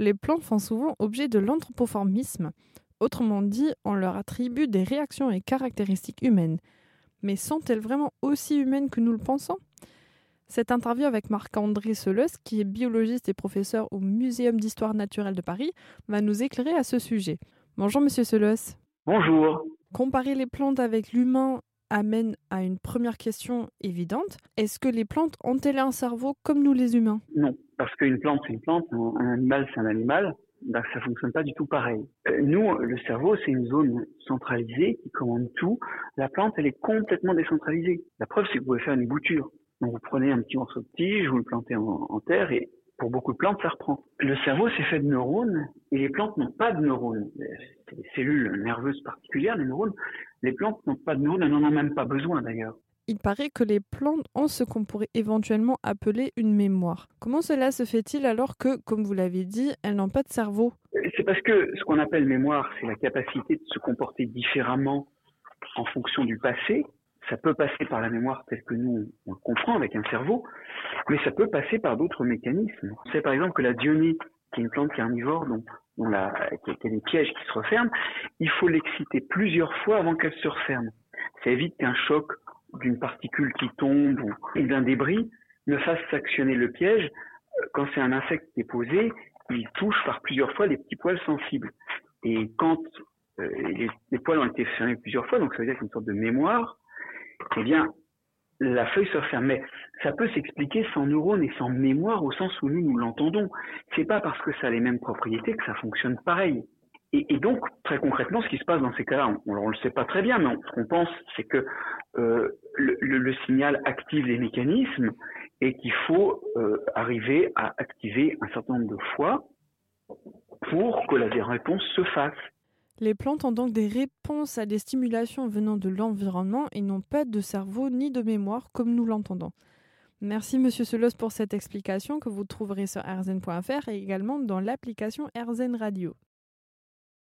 Les plantes font souvent objet de l'anthropoformisme. Autrement dit, on leur attribue des réactions et caractéristiques humaines. Mais sont-elles vraiment aussi humaines que nous le pensons? Cette interview avec Marc-André Seles, qui est biologiste et professeur au Muséum d'histoire naturelle de Paris, va nous éclairer à ce sujet. Bonjour Monsieur Seles. Bonjour. Comparer les plantes avec l'humain amène à une première question évidente. Est-ce que les plantes ont-elles un cerveau comme nous les humains? Non, parce qu'une plante c'est une plante, un animal c'est un animal. Ben, ça fonctionne pas du tout pareil. Euh, nous, le cerveau, c'est une zone centralisée qui commande tout. La plante, elle est complètement décentralisée. La preuve, c'est que vous pouvez faire une bouture. Donc, vous prenez un petit morceau de tige, vous le plantez en, en terre et pour beaucoup de plantes, ça reprend. Le cerveau, c'est fait de neurones et les plantes n'ont pas de neurones. C'est des cellules nerveuses particulières, les neurones. Les plantes n'ont pas de neurones, elles n'en ont même pas besoin d'ailleurs. Il paraît que les plantes ont ce qu'on pourrait éventuellement appeler une mémoire. Comment cela se fait-il alors que, comme vous l'avez dit, elles n'ont pas de cerveau? C'est parce que ce qu'on appelle mémoire, c'est la capacité de se comporter différemment en fonction du passé. Ça peut passer par la mémoire telle que nous on le comprend avec un cerveau, mais ça peut passer par d'autres mécanismes. On sait par exemple que la dionie, qui est une plante carnivore, dont, dont la, qui, a, qui a des pièges qui se referment, il faut l'exciter plusieurs fois avant qu'elle se referme. Ça évite qu'un choc d'une particule qui tombe ou d'un débris ne fasse s'actionner le piège. Quand c'est un insecte qui est posé, il touche par plusieurs fois les petits poils sensibles. Et quand euh, les, les, poils ont été fermés plusieurs fois, donc ça veut dire qu'il y a une sorte de mémoire, eh bien, la feuille se referme. Mais ça peut s'expliquer sans neurones et sans mémoire au sens où nous, nous l'entendons. C'est pas parce que ça a les mêmes propriétés que ça fonctionne pareil. Et, donc, très concrètement, ce qui se passe dans ces cas-là, on ne le sait pas très bien, mais on, ce qu'on pense, c'est que euh, le, le, le, signal active les mécanismes et qu'il faut euh, arriver à activer un certain nombre de fois pour que la réponse se fasse. Les plantes ont donc des réponses à des stimulations venant de l'environnement et n'ont pas de cerveau ni de mémoire comme nous l'entendons. Merci Monsieur Selos pour cette explication que vous trouverez sur rzn.fr et également dans l'application RZN Radio.